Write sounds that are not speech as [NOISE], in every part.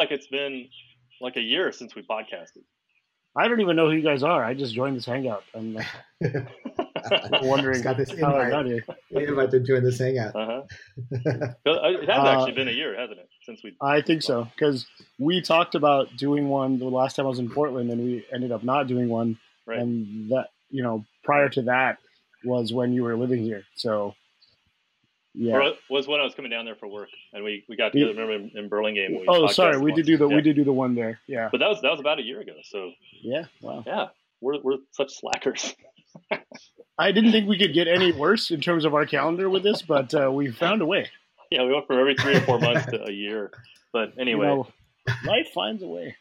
seems like it's been like a year since we podcasted. I don't even know who you guys are. I just joined this hangout. I'm [LAUGHS] wondering got this how I invite. got here. invite to join this hangout. Uh-huh. [LAUGHS] It has Uh, actually been a year, hasn't it, since we? I think so because we talked about doing one the last time I was in Portland, and we ended up not doing one. Right. And that you know, prior to that was when you were living here. So yeah. Or was when I was coming down there for work, and we, we got together. Remember in, in Burlingame? we Oh, sorry, we once? did do the Yeah. we did do the one there. Yeah, But that was that was about a year ago. So yeah. Wow. yeah, we're we're such slackers. [LAUGHS] I didn't think we could get any worse in terms of our calendar with this, but uh, we found a way. yeah, we went from every three or four months to a year. But You anyway, know, life finds a way.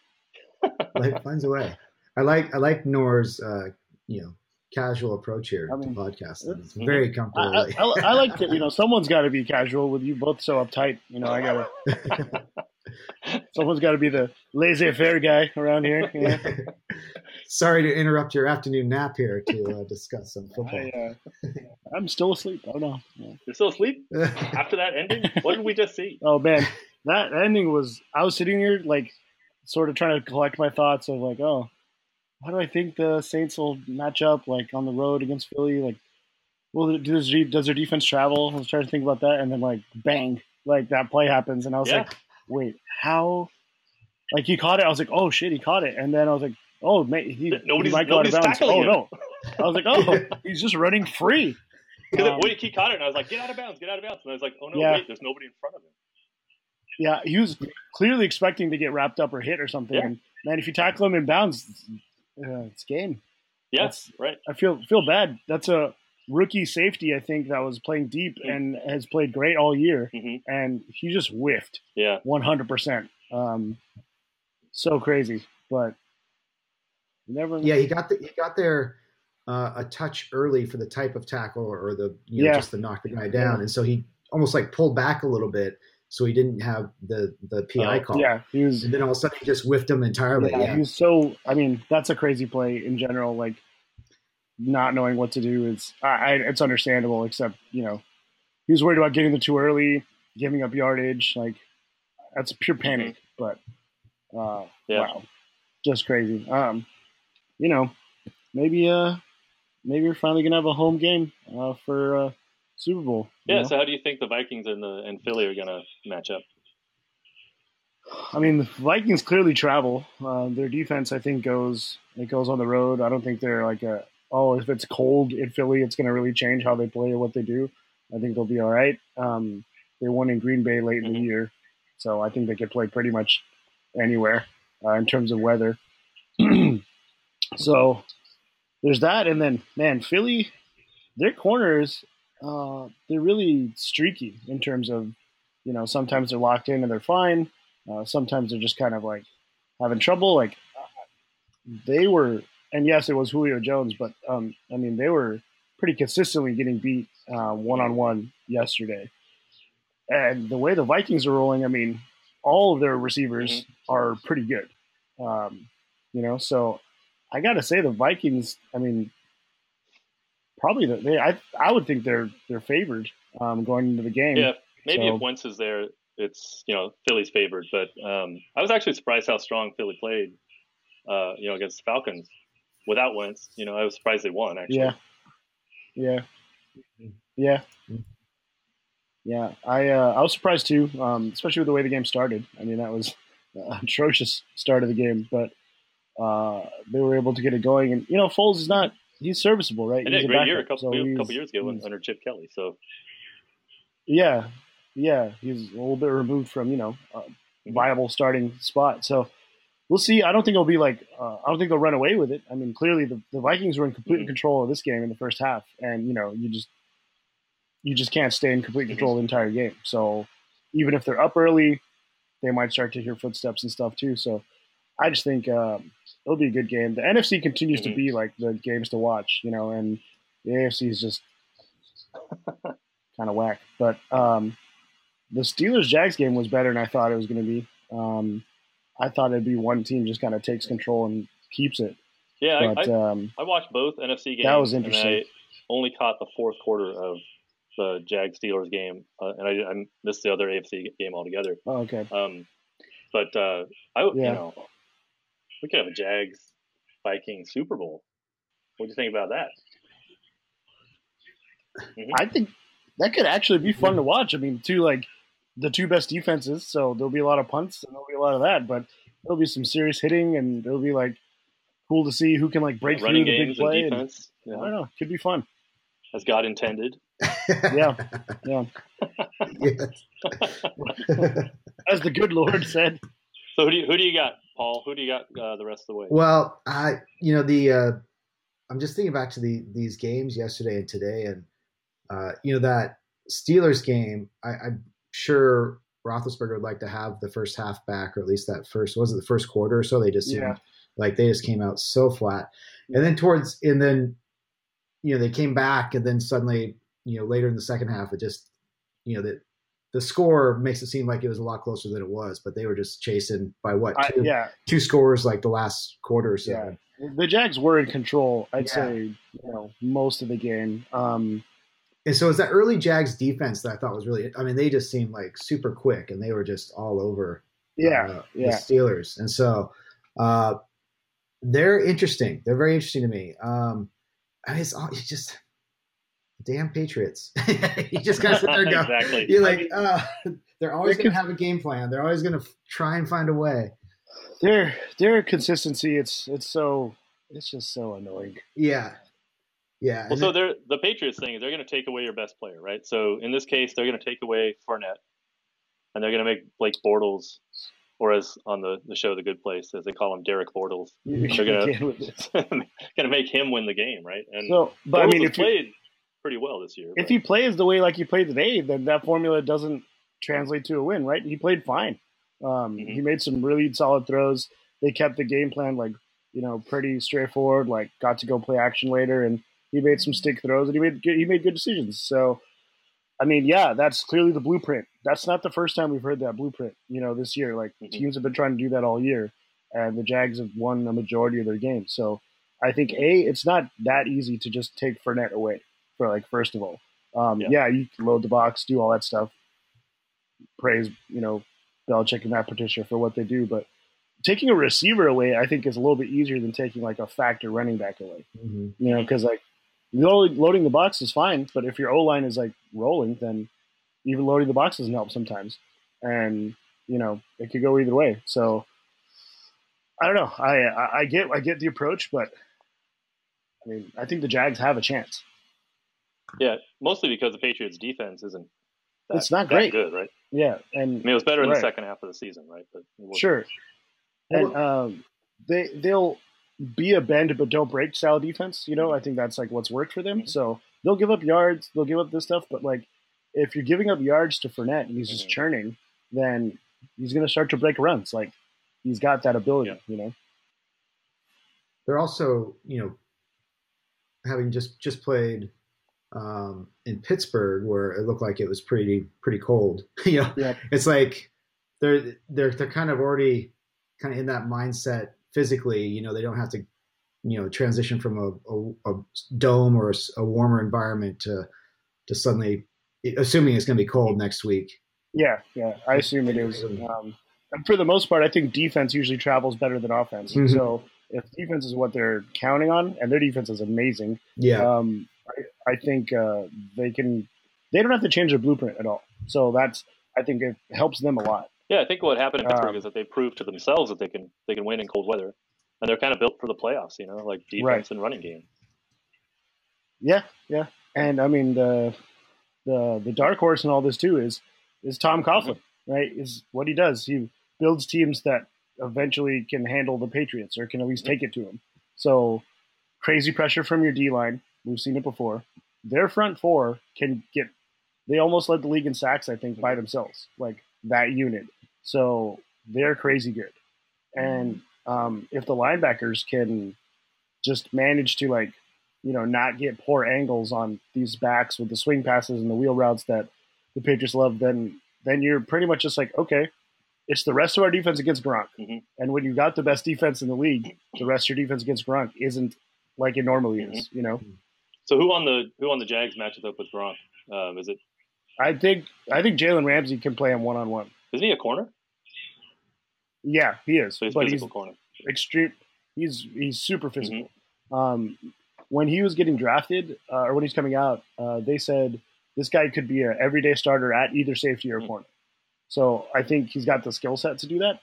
Life finds a way. I like I like Nor's uh, you know casual approach here I mean, to podcasting. It's very comfortable. I, I, I like to, you know, someone's got to be casual with you both so uptight. You know, I gotta. [LAUGHS] Someone's got to be the laissez-faire guy around here. You know? [LAUGHS] Sorry to interrupt your afternoon nap here to uh, discuss some football. I, uh, I'm still asleep. Oh no. Yeah. you're still asleep [LAUGHS] after that ending. What did we just see? Oh man, that ending was. I was sitting here like, sort of trying to collect my thoughts of like, oh, how do I think the Saints will match up like on the road against Philly? Like, well, does does their defense travel? I was trying to think about that, and then like, bang, like that play happens, and I was Yeah. like, wait, how? Like he caught it. I was like, oh shit, he caught it, and then I was like, oh, man, he, Nobody's- he might go out of bounds. tackling Oh him. no, I was like, oh, [LAUGHS] he's just running free. [LAUGHS] Because Um, when he caught it, and I was like, "Get out of bounds! Get out of bounds!" And I was like, "Oh no, Yeah. wait! There's nobody in front of him." Yeah, he was clearly expecting to get wrapped up or hit or something. Yeah. And man, if you tackle him in bounds, uh, it's game. Yes, That's- right. I feel feel bad. That's a rookie safety, I think, that was playing deep Mm. and has played great all year, hmm and he just whiffed Yeah, one hundred percent. Um, so crazy, but never. Yeah, he got the, he got there uh, a touch early for the type of tackle or the you know Yeah. just to knock the guy down, Yeah. and so he almost like pulled back a little bit, so he didn't have the the PI Oh, call. Yeah, he was. and then all of a sudden he just whiffed him entirely. Yeah, Yeah, he was so. I mean, that's a crazy play in general. Like not knowing what to do is. I, I, it's understandable. Except you know, he was worried about getting the too early, giving up yardage. Like that's pure panic. But uh, Yeah. wow, just crazy. Um, you know, maybe uh, maybe we're finally gonna have a home game uh, for uh, Super Bowl. yeah. know? So how do you think the Vikings and the and Philly are gonna match up? I mean, the Vikings clearly travel. Uh, their defense, I think, goes it goes on the road. I don't think they're like a oh, if it's cold in Philly, it's going to really change how they play or what they do. I think they'll be all right. Um, they won in Green Bay late in the Mhm. year, so I think they could play pretty much anywhere uh, in terms of weather. [CLEARS THROAT] so there's that, and then man, Philly, their corners, uh, they're really streaky in terms of you know sometimes they're locked in and they're fine. Uh, sometimes they're just kind of like having trouble. Like they were, and yes, it was Julio Jones, but um, I mean they were pretty consistently getting beat one on one yesterday. And the way the Vikings are rolling, I mean, all of their receivers are pretty good. Um, you know, so I got to say the Vikings. I mean, probably the, they. I I would think they're they're favored um, going into the game. Yeah, maybe So- if Wentz is there, it's you know Philly's favored. But um, I was actually surprised how strong Philly played. Uh, you know, against the Falcons without Wentz. You know, I was surprised they won. Actually, Yeah. Yeah. Yeah. Yeah. I uh, I was surprised too, um, especially with the way the game started. I mean, that was [LAUGHS] atrocious start of the game, but uh, they were able to get it going. And you know, Foles is not he's serviceable, right? and he He's a great year a couple so a couple years ago under Chip Kelly. So Yeah, yeah, he's a little bit removed from you know a viable starting spot. So we'll see. I don't think it'll be like uh, I don't think they'll run away with it. I mean, clearly the, the Vikings were in complete Mhm. control of this game in the first half, and you know you just you just can't stay in complete control the entire game. So even if they're up early, they might start to hear footsteps and stuff too. So I just think um, it'll be a good game. The NFC continues Mhm. to be like the games to watch, you know, and the AFC is just [LAUGHS] kind of whack. But um, the Steelers Jags game was better than I thought it was going to be. Um, I thought it'd be one team just kind of takes control and keeps it. yeah, But I, I, um, I watched both NFC games. That was interesting. I only caught the fourth quarter of the Jag Steelers game, uh, and I, I missed the other AFC game altogether. oh, okay, Um, But uh, I, Yeah. you know, we could have a Jags Vikings Super Bowl. What do you think about that? Mm-hmm. I think that could actually be fun to watch. I mean, two like the two best defenses, so there'll be a lot of punts and there'll be a lot of that, but there'll be some serious hitting and it'll be like cool to see who can like break Running through the big games and play. And, defense, I don't know, could be fun. as God intended. [LAUGHS] Yeah, yeah. [LAUGHS] Yes. [LAUGHS] As the good Lord said. So who do you who do you got, Paul? Who do you got uh, the rest of the way? Well, I you know the uh, I'm just thinking back to the these games yesterday and today, and uh, you know that Steelers game. I, I'm sure Roethlisberger would like to have the first half back, or at least that first was it the first quarter or so. They just seemed Yeah. like they just came out so flat, and then towards and then you know they came back, and then suddenly you know later in the second half it just you know that. The score makes it seem like it was a lot closer than it was, but they were just chasing by what I, two, yeah, two scores like the last quarter or so. Yeah. the Jags were in control. I'd Yeah. say you know most of the game. Um, And so it's that early Jags defense that I thought was really. I mean, they just seemed like super quick, and they were just all over. yeah, uh, the yeah. Steelers, and so uh, they're interesting. They're very interesting to me. Um, I mean, it's, all, it's just damn Patriots. [LAUGHS] you just gotta sit there and [LAUGHS] go. exactly. You're like, uh, [LAUGHS] they're always going to have a game plan. They're always going to try and find a way. Their their consistency. It's it's so it's just so annoying. Yeah, yeah. Well, so they're the Patriots thing is they're going to take away your best player, right? So in this case, they're going to take away Fournette, and they're going to make Blake Bortles, or as on the, the show The Good Place, as they call him, Derek Bortles, They're with this. going to make him win the game, right? And So, but I mean, if you, played pretty well this year. if but- he plays the way like he played today, then that formula doesn't translate to a win, right? He played fine. Um, Mhm. He made some really solid throws. They kept the game plan like you know pretty straightforward. Like got to go play action later, and he made some stick throws, and he made good, he made good decisions. So, I mean, yeah, that's clearly the blueprint. That's not the first time we've heard that blueprint. You know, this year, like Mhm. teams have been trying to do that all year, and the Jags have won a majority of their games. So, I think a it's not that easy to just take Fournette away. For like first of all, um, Yeah. yeah. you can load the box, do all that stuff. Praise, you know, Belichick and Matt Patricia for what they do, but taking a receiver away, I think, is a little bit easier than taking like a factor running back away. Mhm. You know, because like loading loading the box is fine, but if your O line is like rolling, then even loading the box doesn't help sometimes, and you know it could go either way. So I don't know. I I, I get I get the approach, but I mean, I think the Jags have a chance. Yeah, mostly because the Patriots' defense isn't. That, It's not that great. good, right? Yeah, and I mean, it was better in Right. the second half of the season, right? But Sure. And um, they they'll be a bend but don't break style defense. You know, I think that's like what's worked for them. Mhm. So they'll give up yards, they'll give up this stuff, but like if you're giving up yards to Fournette and he's just Mhm. churning, then he's going to start to break runs. Like he's got that ability. Yeah. You know. they're also you know having just just played um, in Pittsburgh where it looked like it was pretty pretty cold. [LAUGHS] you know, Yep. it's like they're they're they're kind of already kind of in that mindset physically. You know, they don't have to you know transition from a, a, a dome or a warmer environment to to suddenly assuming it's going to be cold next week. Yeah, yeah. I assume it is. Um, and for the most part, I think defense usually travels better than offense. Mhm. So if defense is what they're counting on, and their defense is amazing, Yeah, um, I, I think uh, they can. They don't have to change their blueprint at all. So that's I think it helps them a lot. Yeah, I think what happened in Pittsburgh Um, is that they proved to themselves that they can they can win in cold weather, and they're kind of built for the playoffs. You know, like defense Right. and running game. Yeah, yeah. And I mean the the the dark horse in all this too is is Tom Coughlin, right? Is what he does. He builds teams that eventually can handle the Patriots or can at least take it to them. So crazy pressure from your D line. We've seen it before. Their front four can get. They almost led the league in sacks, I think, by themselves. Like that unit. So they're crazy good. And um, if the linebackers can just manage to like you know, not get poor angles on these backs with the swing passes and the wheel routes that the Patriots love, then then you're pretty much just like, okay, it's the rest of our defense against Gronk. Mhm. And when you got the best defense in the league, the rest of your defense against Gronk isn't like it normally is. You know, So who on the who on the Jags matches up with Gronk? Um, is it I think I think Jalen Ramsey can play him one on one. isn't he a corner? Yeah, he is. So he's but physical he's corner. extreme. He's he's super physical. Mm-hmm. Um, when he was getting drafted, uh, or when he's coming out, uh, they said this guy could be an everyday starter at either safety or Mhm. corner. So I think he's got the skill set to do that.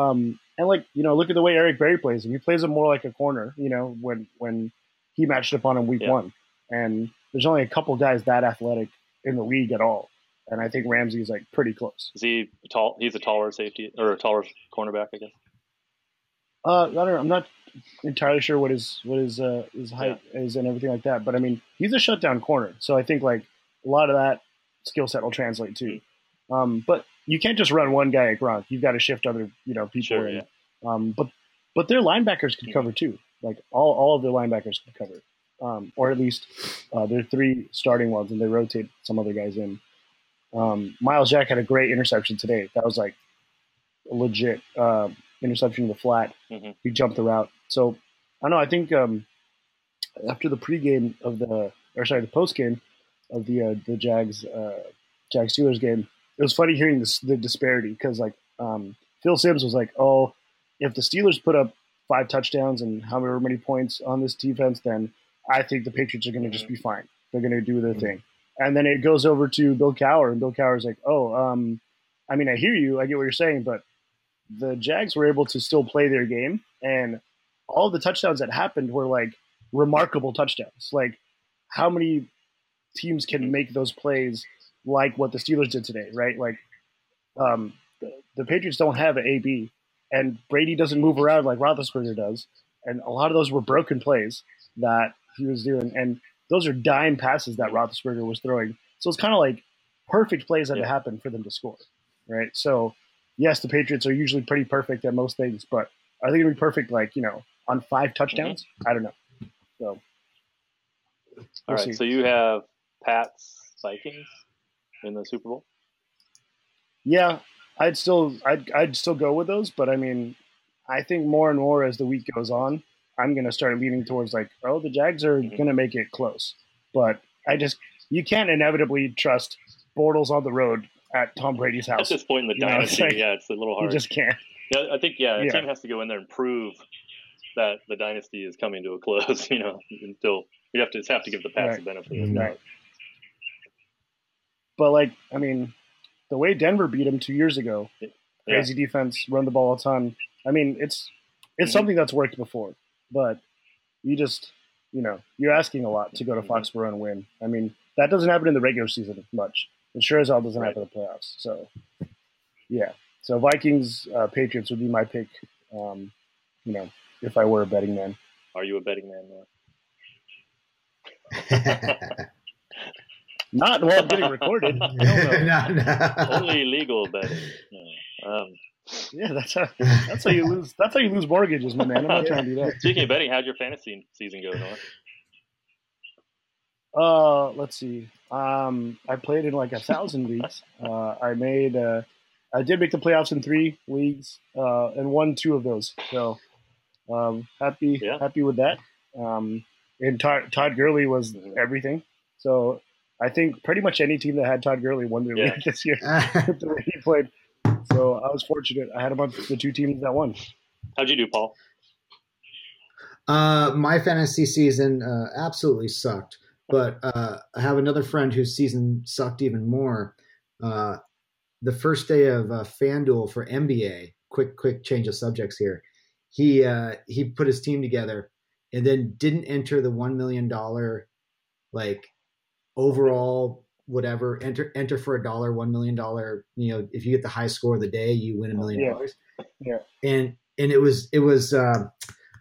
Um, and like you know, look at the way Eric Berry plays him. He plays him more like a corner. You know, when when he matched up on him week Yeah. one, and there's only a couple guys that athletic in the league at all. And I think Ramsey's like pretty close. Is he tall? He's a taller safety or a taller cornerback, I guess. Uh, I don't know. I'm not entirely sure what his what his uh, his height is and everything like that. But I mean, he's a shutdown corner, so I think like a lot of that skill set will translate too. Um, but you can't just run one guy at Gronk. You've got to shift other you know people. Sure, in. yeah. Um, but but their linebackers could Mhm. cover too. Like all all of their linebackers could cover, um, or at least uh, their three starting ones, and they rotate some other guys in. Um, Myles Jack had a great interception today. That was like a legit uh, interception in the flat. Mhm. He jumped the route. So I don't know. I think um, after the pregame of the, or sorry, the postgame of the uh, the Jags uh, Jags Steelers game, it was funny hearing this, the disparity because like um, Phil Simms was like, "Oh, if the Steelers put up five touchdowns and however many points on this defense, then I think the Patriots are going to just be fine. They're going to do their thing." And then it goes over to Bill Cowher, and Bill Cowher's like, "Oh, um, I mean, I hear you. I get what you're saying, but the Jags were able to still play their game, and all the touchdowns that happened were like remarkable touchdowns. Like, how many teams can make those plays like what the Steelers did today, right? Like, um, the, the Patriots don't have an AB, and Brady doesn't move around like Roethlisberger does, and a lot of those were broken plays that he was doing, and those are dime passes that Roethlisberger was throwing. So it's kind of like perfect plays that Yeah. happen for them to score, right? So yes, the Patriots are usually pretty perfect at most things, but are they going to be perfect like you know on five touchdowns? Mm-hmm. I don't know. So All we'll right. see. So you have Pats Vikings in the Super Bowl. Yeah, I'd still I'd I'd still go with those, but I mean, I think more and more as the week goes on, I'm gonna start leaning towards like, oh, the Jags are Mhm. gonna make it close, but I just you can't inevitably trust Bortles on the road at Tom Brady's house At this point in the You know, it's dynasty, like- yeah, it's a little hard. You just can't. Yeah, I think yeah, a Yeah. team has to go in there and prove that the dynasty is coming to a close. [LAUGHS] You know, until you have to just have to give the Pats Right. the benefit of the doubt. But like, I mean, the way Denver beat him two years ago, Yeah. crazy defense, run the ball a ton. I mean, it's it's Mhm. something that's worked before, but you just you know you're asking a lot to go to Mhm. Foxborough and win. I mean, that doesn't happen in the regular season much. It sure as hell doesn't Right. happen in the playoffs. So yeah, so Vikings uh, Patriots would be my pick. Um, you know, if I were a betting man. Are you a betting man? Noah? [LAUGHS] Not while I'm getting recorded. No. [LAUGHS] no, no. Only legal betting. No. Um, Yeah, that's how that's how you [LAUGHS] lose. That's how you lose mortgages, my man. I'm not trying to do that. [LAUGHS] speaking of betting, how'd your fantasy season go, Noah? Uh, let's see. Um, I played in like a thousand [LAUGHS] leagues. Uh, I made. Uh, I did make the playoffs in three leagues, uh, and won two of those. So, um, happy Yeah. happy with that. Um, and Todd, Todd Gurley was Mhm. everything. So, I think pretty much any team that had Todd Gurley won their Yeah. league this year. the way he played. So I was fortunate. I had him on the two teams that won. How'd you do, Paul? Uh, my fantasy season uh, absolutely sucked, but uh, I have another friend whose season sucked even more. Uh, the first day of uh, FanDuel for NBA, quick quick change of subjects here. He uh, he put his team together and then didn't enter the one million dollar like overall whatever enter enter for a dollar one million dollar you know if you get the high score of the day you win a million dollars Yeah. and and it was it was uh,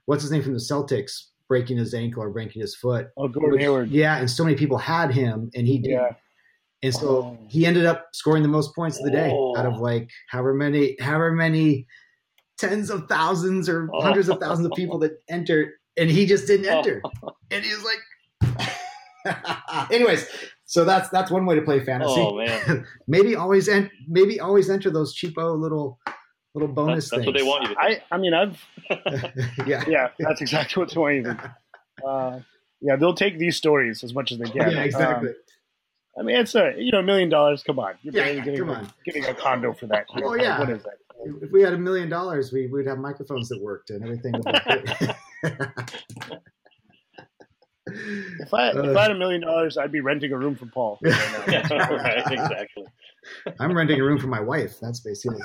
what's his name from the Celtics breaking his ankle or breaking his foot. Oh, Gordon Which- Hayward. Yeah, and so many people had him, and he did. Yeah. And so Oh. he ended up scoring the most points of the day Oh. out of like however many however many tens of thousands or Oh. hundreds of thousands of people that entered, and he just didn't Oh. enter. [LAUGHS] And he was like, [LAUGHS] anyways. So that's that's one way to play fantasy. Oh man, [LAUGHS] maybe always en- maybe always enter those cheapo little little bonus that's, that's things. what they want you to. I, I mean, I've [LAUGHS] yeah. yeah, that's exactly what they want you to do. [LAUGHS] Uh, yeah, they'll take these stories as much as they can. Yeah, exactly. Um, I mean, it's a you know a million dollars. Come on, you're Yeah, barely getting, come a, on. getting a condo for that. Oh, yeah. what is that? if we had a million dollars, we would have microphones that worked and everything. Would be If I if I had a million dollars, I'd be renting a room for Paul. Right. [LAUGHS] Yeah, right, exactly. I'm renting a room for my wife. That's basically.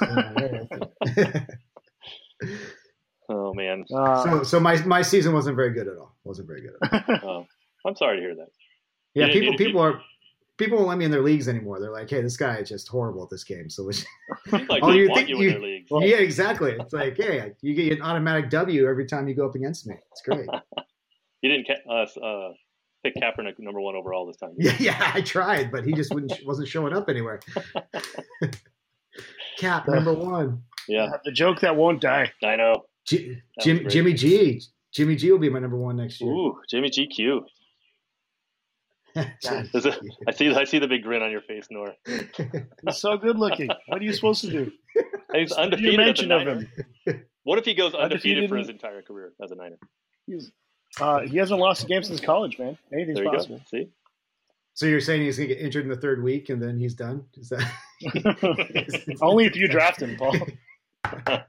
Oh man. Uh, so, so my my season wasn't very good at all. wasn't very good. At all. [LAUGHS] Oh, I'm sorry to hear that. Yeah, Yeah, people you- people are people won't let me in their leagues anymore. They're like, hey, this guy is just horrible at this game. So which, [LAUGHS] Like Oh, you think you you- in their leagues. yeah, exactly. It's like, hey, you get an automatic W every time you go up against me. It's great. You didn't ca- uh, uh, pick Kaepernick number one overall this time. [LAUGHS] Yeah, yeah, I tried, but he just wouldn't wasn't showing up anywhere. [LAUGHS] Cap number one. Yeah, the joke that won't die. I know. G- Jim. Jimmy G. Jimmy G will be my number one next year. Ooh, Jimmy GQ. [LAUGHS] Jimmy Is it- G. I see. I see the big grin on your face, Nor. He's so good looking. What are you supposed to do? He's undefeated. As a mention of him. What if he goes undefeated Undefeated for his entire career as a Niner? He's, uh, he hasn't lost a game since college, man. Anything's There you possible. go. See, So you're saying he's gonna get injured in the third week and then he's done? Is that [LAUGHS] Only if you draft him, Paul. [LAUGHS]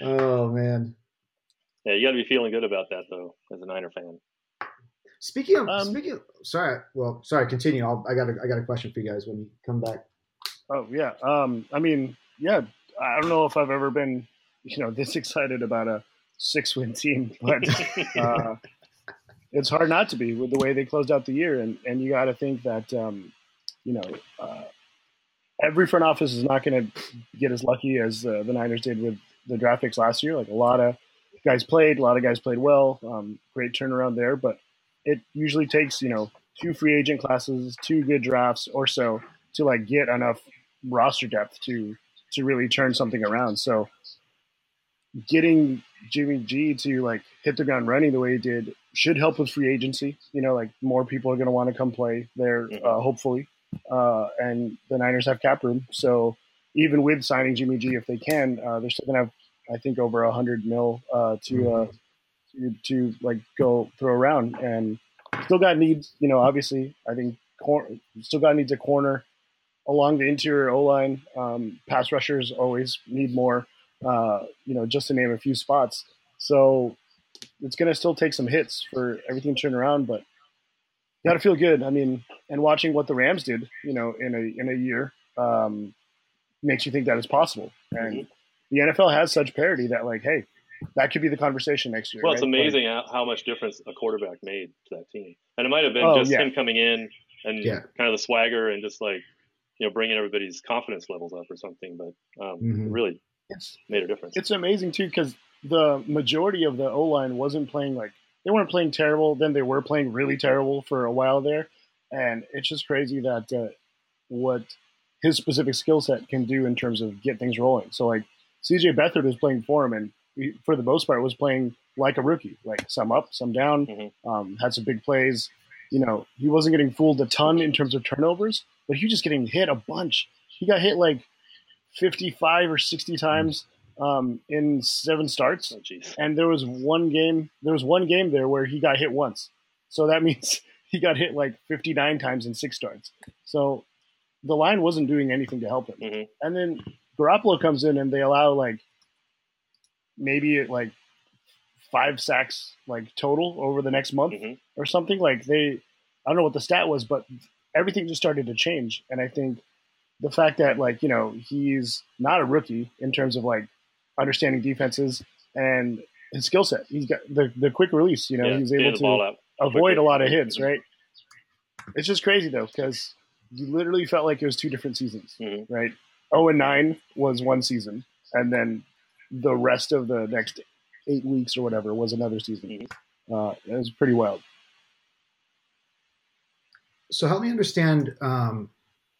Oh man. yeah, you got to be feeling good about that though, as a Niner fan. Speaking of Um, speaking of, sorry, well, sorry, continue. I'll, I got a, I got a question for you guys when you come back. Oh yeah. Um, I mean, yeah. I don't know if I've ever been, you know, this [LAUGHS] excited about a six-win team, [LAUGHS] but uh, it's hard not to be with the way they closed out the year. And and you got to think that, um, you know, uh, every front office is not going to get as lucky as uh, the Niners did with the draft picks last year. Like a lot of guys played, a lot of guys played well. Um, great turnaround there, but it usually takes you know two free agent classes, two good drafts or so to like get enough roster depth to to really turn something around. So getting Jimmy G to like hit the ground running the way he did should help with free agency. You know, like more people are going to want to come play there, uh, hopefully. Uh, and the Niners have cap room, so even with signing Jimmy G, if they can, uh, they're still going to have, I think, over a hundred mil uh, to, uh, to to like go throw around, and still got needs. You know, obviously, I think cor- still got needs a corner along the interior O line. Um, pass rushers always need more. Uh, you know, just to name a few spots. So it's going to still take some hits for everything to turn around, but got to feel good. I mean, and watching what the Rams did, you know, in a in a year, um, makes you think that is possible. And the NFL has such parity that, like, hey, that could be the conversation next year. Well, it's right? Like, amazing how, how much difference a quarterback made to that team, and it might have been Oh, just yeah. him coming in and Yeah. kind of the swagger and just like you know bringing everybody's confidence levels up or something. But um, Mhm. really it's made a difference. it's amazing too because the majority of the O line wasn't playing like they weren't playing terrible. Then they were playing really terrible for a while there, and it's just crazy that uh, what his specific skill set can do in terms of get things rolling. So like CJ Beathard was playing for him, and he, for the most part was playing like a rookie, like some up, some down, Mhm. um, had some big plays. You know, he wasn't getting fooled a ton in terms of turnovers, but he was just getting hit a bunch. He got hit like 55 or 60 times um, in seven starts, Oh, and there was one game. There was one game there where he got hit once, so that [LAUGHS] means he got hit like 59 times in six starts. So the line wasn't doing anything to help him. Mhm. And then Garoppolo comes in, and they allow like maybe like five sacks like total over the next month Mhm. or something. Like they, I don't know what the stat was, but everything just started to change. And I think the fact that like you know he's not a rookie in terms of like understanding defenses and his skill set. He's got the the quick release. You know, yeah, he's able to avoid quickly. a lot of hits. Right. It's just crazy though because you literally felt like it was two different seasons. Mhm. Right. Oh and nine was one season, and then the rest of the next eight weeks or whatever was another season. Mhm. Uh, it was pretty wild. So help me understand. Um,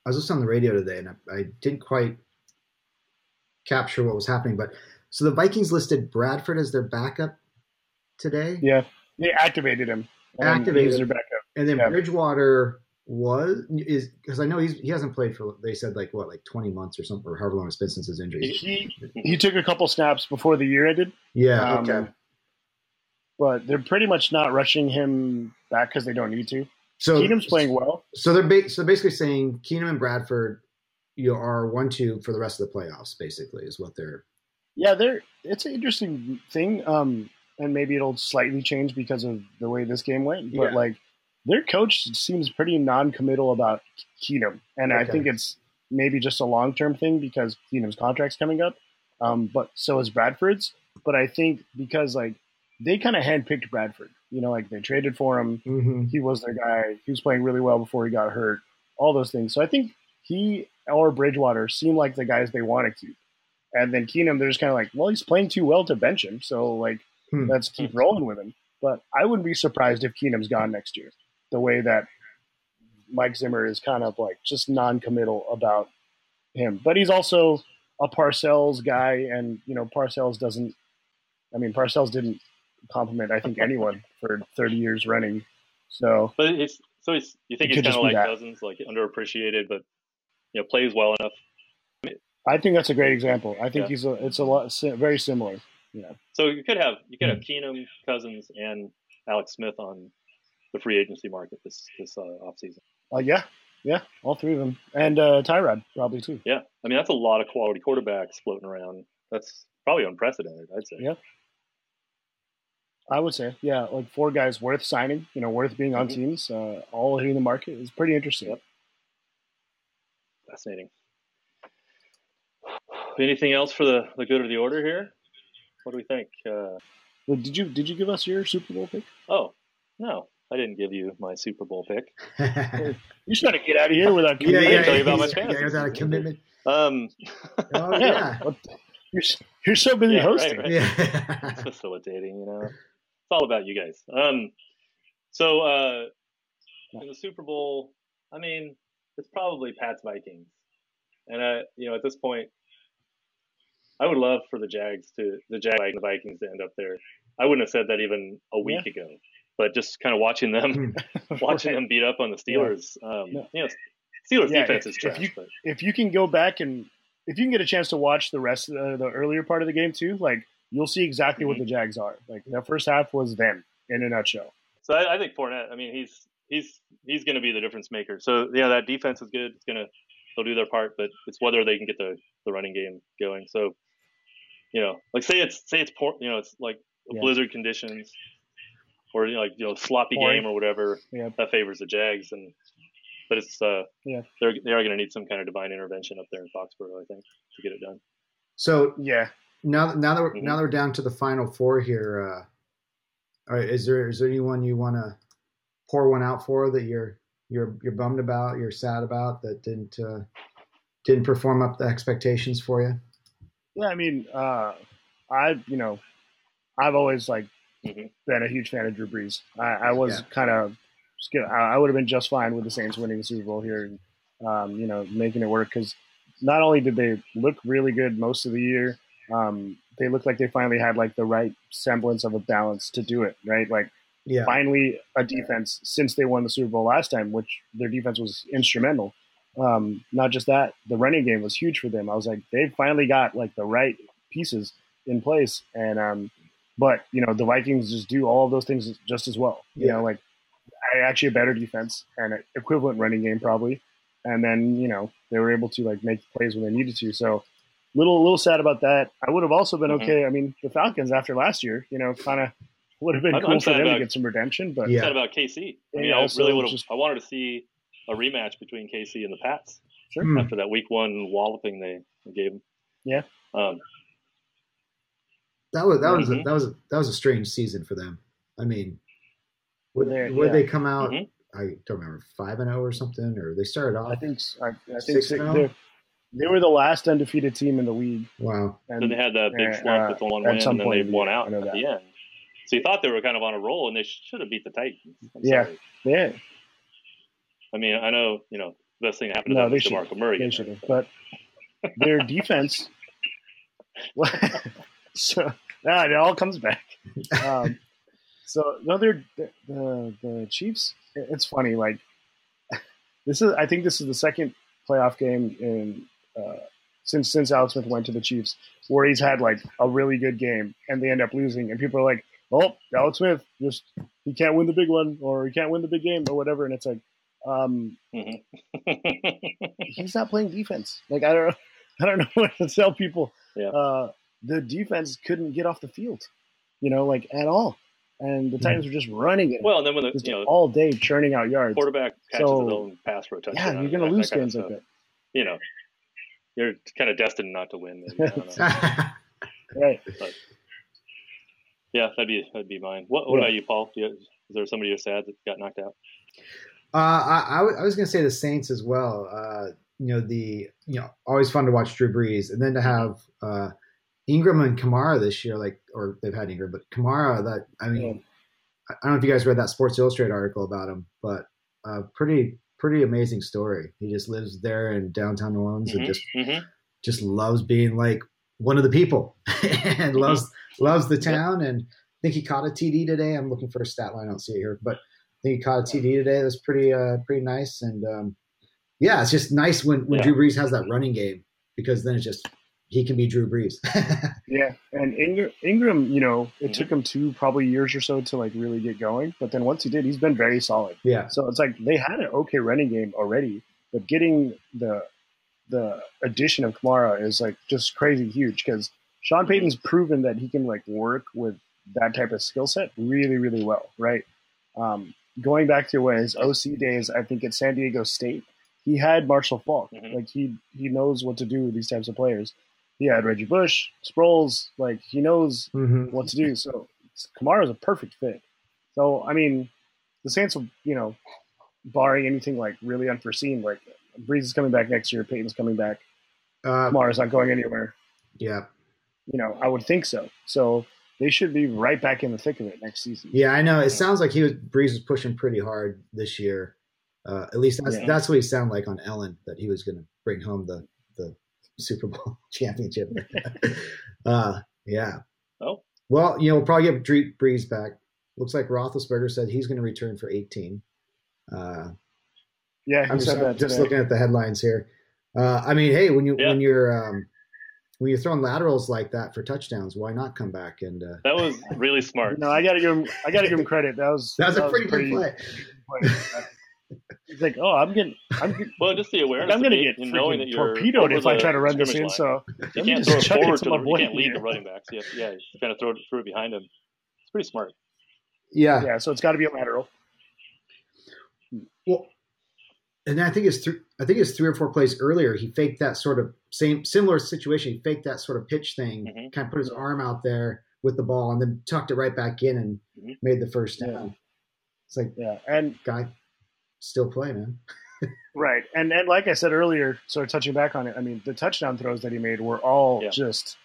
I was listening on the radio today, and I, I didn't quite capture what was happening. But so the Vikings listed Bradford as their backup today, Yeah, they activated him. Activated him. backup. and then Yeah. Bridgewater was is because I know he's he hasn't played for they said like what like twenty months or something or however long it's been since his injury. He he took a couple snaps before the year ended, Yeah. Um, okay. but they're pretty much not rushing him back because they don't need to. So Keenum's playing well. So they're ba- so basically saying Keenum and Bradford, you are one two for the rest of the playoffs. Basically, is what they're Yeah, they're. It's an interesting thing, um, and maybe it'll slightly change because of the way this game went. But Yeah. like, their coach seems pretty non-committal about Keenum, and I think it's maybe just a long-term thing because Keenum's contract's coming up. Um, but so is Bradford's. But I think because like they kind of handpicked Bradford, you know, like they traded for him. hmm He was their guy. He was playing really well before he got hurt. All those things. So I think he or Bridgewater seem like the guys they want to keep. And then Keenum, they're just kind of like, well, he's playing too well to bench him, so like Hmm. let's keep rolling with him. But I wouldn't be surprised if Keenum's gone next year. The way that Mike Zimmer is kind of like just non-committal about him, but he's also a Parcells guy, and you know Parcells doesn't. I mean, Parcells didn't compliment I think [LAUGHS] anyone for 30 years running. So But it's so he's you think It he's kind of like that. Cousins, like underappreciated, but you know plays well enough. I think that's a great example. I think Yeah. he's a, it's a lot very similar. Yeah. So you could have you could have Hmm. Keenum, Cousins, and Alex Smith on the free agency market this this uh, offseason. uh, yeah, yeah, all three of them, and uh, Tyrod probably too. Yeah, I mean that's a lot of quality quarterbacks floating around. That's probably unprecedented, I'd say. Yeah. I would say, yeah, like four guys worth signing, you know, worth being on Mhm. teams, uh, all hitting the market is pretty interesting. Yep. Fascinating. Anything else for the, the good of the order here? What do we think? Uh, Well, did you did you give us your Super Bowl pick? oh, no, I didn't give you my Super Bowl pick. You're trying to get out of here without yeah, committing. didn't tell you about my yeah, fantasy without a commitment. Um, Oh [LAUGHS] Yeah. yeah, What the- You're, you're so busy Yeah, right, hosting. right. yeah. facilitating, you know. It's all about you guys. Um, so uh, in the Super Bowl, I mean, it's probably Pat's Vikings, and uh, you know, at this point, I would love for the Jags to the Jags and the Vikings to end up there. I wouldn't have said that even a week ago, but just kind of watching them, [LAUGHS] watching them beat up on the Steelers. Um, No. You know, Steelers Yeah, defense if- is if trash, you- but If you can go back and if you can get a chance to watch the rest of the, the earlier part of the game too, like you'll see exactly what Mhm. the Jags are. Like the first half was them in a nutshell. So I, I think Fournette. I mean, he's he's he's going to be the difference maker. So yeah, that defense is good. It's gonna they'll do their part, but it's whether they can get the the running game going. So you know, like say it's say it's poor, you know, it's like Yeah. blizzard conditions or you know, like you know sloppy Pouring. game or whatever Yeah. that favors the Jags. And but it's uh Yeah. they're they are going to need some kind of divine intervention up there in Foxborough, I think, to get it done. So Yeah, now, now that we're, Mhm. now that we're down to the final four here, uh, all right, is there is there anyone you want to pour one out for that you're you're you're bummed about, you're sad about that didn't uh, didn't perform up the expectations for you? yeah. I mean, uh, I you know, I've always like Mhm. been a huge fan of Drew Brees. I, I was Yeah. kind of I, I would have been just fine with the Saints winning the Super Bowl here, and um, you know, making it work because not only did they look really good most of the year, um, they looked like they finally had like the right semblance of a balance to do it. Right, like Yeah, finally a defense since they won the Super Bowl last time, which their defense was instrumental. Um, not just that, the running game was huge for them. I was like, they finally got like the right pieces in place, and um, but you know the Vikings just do all of those things just as well. You know, like actually a better defense and an equivalent running game probably, and then you know they were able to like make plays when they needed to. So little little sad about that. I would have also been Mhm. okay. I mean, the Falcons after last year, you know, kind of would have been I'm- cool I'm for sad them to get some redemption, but Yeah. Sad about KC. I And mean, I really would have. I wanted to see a rematch between KC and the Pats. Sure. Hmm. after that week one walloping they gave them. Yeah. Um, that was that was a, Mhm. that was a, that was a strange season for them. I mean, would, They're- would yeah. they come out? Mhm. I don't remember five and zero or something, or they started off. I think I, I think Six they, and oh? They they were the last undefeated team in the league, wow. and then they had that big uh, slump with the one at win, some and then they in the won year, out at that. the end. So you thought they were kind of on a roll, and they should have beat the Titans. I'm Yeah. sorry. yeah, I mean, I know you know the best thing that happened to No, them they was should- DeMarco Murray. they should have. But their [LAUGHS] defense, [LAUGHS] so ah, it all comes back. Um, so no, they're the, the the Chiefs. It's funny, like [LAUGHS] this is. I think this is the second playoff game in uh, since since Alex Smith went to the Chiefs where he's had like a really good game and they end up losing, and people are like, "Oh, Alex Smith just he can't win the big one or he can't win the big game or whatever," and it's like. Um, Mhm. [LAUGHS] he's not playing defense. Like I don't, [LAUGHS] I don't know what to tell people. Yeah. Uh, the defense couldn't get off the field, you know, like at all. And the Titans were just running it. Well, and then when the just you know all day churning out yards. quarterback catches So- his own pass for a touchdown, Yeah, you're gonna lose games like stuff, that. You know, you're kind of destined not to win. Maybe. I don't know. [LAUGHS] Right. yeah, that'd be that'd be mine. What, what Yeah. about you, Paul? Do you, is there somebody you're sad that got knocked out? Uh, I, I w- I was going to say the Saints as well. Uh, you know, the you know always fun to watch Drew Brees, and then to have uh, Ingram and Kamara this year, like or they've had Ingram, but Kamara. That I mean, I I don't know if you guys read that Sports Illustrated article about him, but uh, pretty pretty amazing story. He just lives there in downtown New Orleans and Mhm, just mhm. just loves being like one of the people [LAUGHS] and loves loves the town. And I think he caught a TD today. I'm looking for a stat line. I don't see it here, but I think he caught a TD today. That's pretty uh, pretty nice. And um, yeah, it's just nice when when Yeah. Drew Brees has that running game because then it's just he can be Drew Brees. [LAUGHS] Yeah, and Ingram, Ingram, you know, it Mhm. took him two probably years or so to like really get going, but then once he did, he's been very solid. yeah, So it's like they had an okay running game already, but getting the the addition of Kamara is like just crazy huge because Sean Payton's proven that he can like work with that type of skill set really, really well, right? Um, going back to when his OC days, I think at San Diego State, he had Marshall Faulk. Mhm. Like he he knows what to do with these types of players. He had Reggie Bush, Sproles, like he knows hmm what to do. So Kamara's a perfect fit. So I mean, the Saints will, you know, barring anything like really unforeseen, like Brees is coming back next year, Payton's coming back, uh, Kamara's not going anywhere. yeah, You know, I would think so. So they should be right back in the thick of it next season. yeah. I know. It sounds like he was Brees was pushing pretty hard this year. Uh, at least that's Yeah. that's what he sounded like on Ellen that he was going to bring home the the Super Bowl [LAUGHS] championship. [LAUGHS] uh, yeah. Oh. Well, you know, we'll probably get Dre- Brees back. Looks like Roethlisberger said he's going to return for 18. Uh, Yeah, he I'm said just, that just looking at the headlines here. Uh, I mean, hey, when you Yeah. when you're um, when you're throwing laterals like that for touchdowns, why not come back and uh, That was really smart. [LAUGHS] No, I gotta give him. I gotta give him credit. That was that was a pretty good play. play. He's like, oh, I'm getting, I'm, getting, Well, just the awareness. I'm gonna get and knowing that you're torpedoed if I try to run this scrimmage in. line. So you let me can't just throw it chuck it forward to to my the, you can't lead here. the running backs. You have, yeah, you kind of throw it, throw it behind him. It's pretty smart. Yeah. yeah, so it's got to be a lateral. Well, and I think it's three. I think it's three or four plays earlier. He faked that sort of same similar situation. He faked that sort of pitch thing, Mhm. kind of put his arm out there with the ball, and then tucked it right back in and Mhm. made the first down. Yeah. It's like Yeah, and guy still play, man. right, and and like I said earlier, sort of touching back on it. I mean, the touchdown throws that he made were all Yeah. just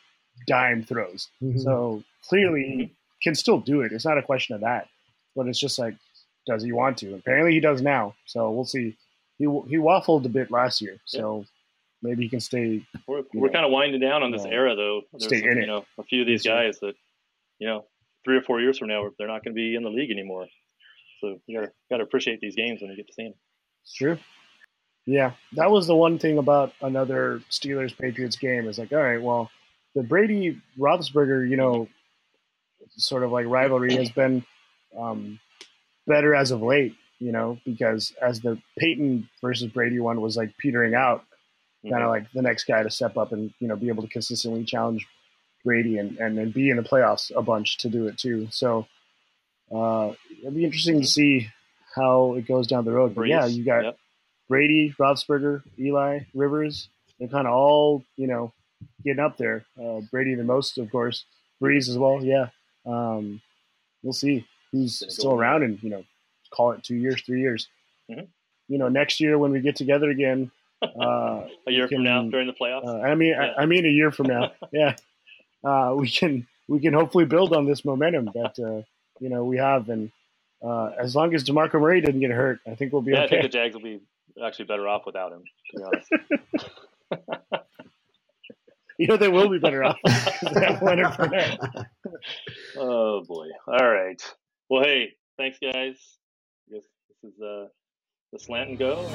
dime throws. Mhm. So clearly, Mm-hmm. he can still do it. It's not a question of that, but it's just like, does he want to? Apparently, he does now. So we'll see. He he waffled a bit last year, so maybe he can stay. We're, we're know. kind of winding down on this Yeah. era, though. There's Stay some, in you it. know, a few of these guys that, you know, three or four years from now, they're not going to be in the league anymore. So you gotta gotta appreciate these games when you get to see them. It's true. Yeah, that was the one thing about another Steelers Patriots game. Is like, all right, well, the Brady Roethlisberger, you know, sort of like rivalry has been um, better as of late. You know, because as the Peyton versus Brady one was like petering out, kind of like the next guy to step up and you know be able to consistently challenge Brady and and, and be in the playoffs a bunch to do it too. So uh, it'll be interesting to see how it goes down the road. But yeah, you got yep. Brady, Roethlisberger, Eli, Rivers. They're kind of all you know getting up there. Uh, Brady the most, of course. Brees as well. Yeah, um, we'll see who's still around and you know call it two years, three years. Mhm. You know, next year when we get together again. [LAUGHS] Uh, a year can, from now during the playoffs. uh, I mean, Yeah. I, I mean, a year from now, [LAUGHS] yeah, uh, we can we can hopefully build on this momentum that uh, you know we have, and uh, as long as Demarco Murray didn't get hurt, I think we'll be yeah, I okay. think the Jags will be actually better off without him. To be honest. [LAUGHS] you know, they will be better off [LAUGHS] because they have Leonard [LAUGHS] oh boy! All right. Well, hey, thanks guys. I guess this is uh, the slant and go.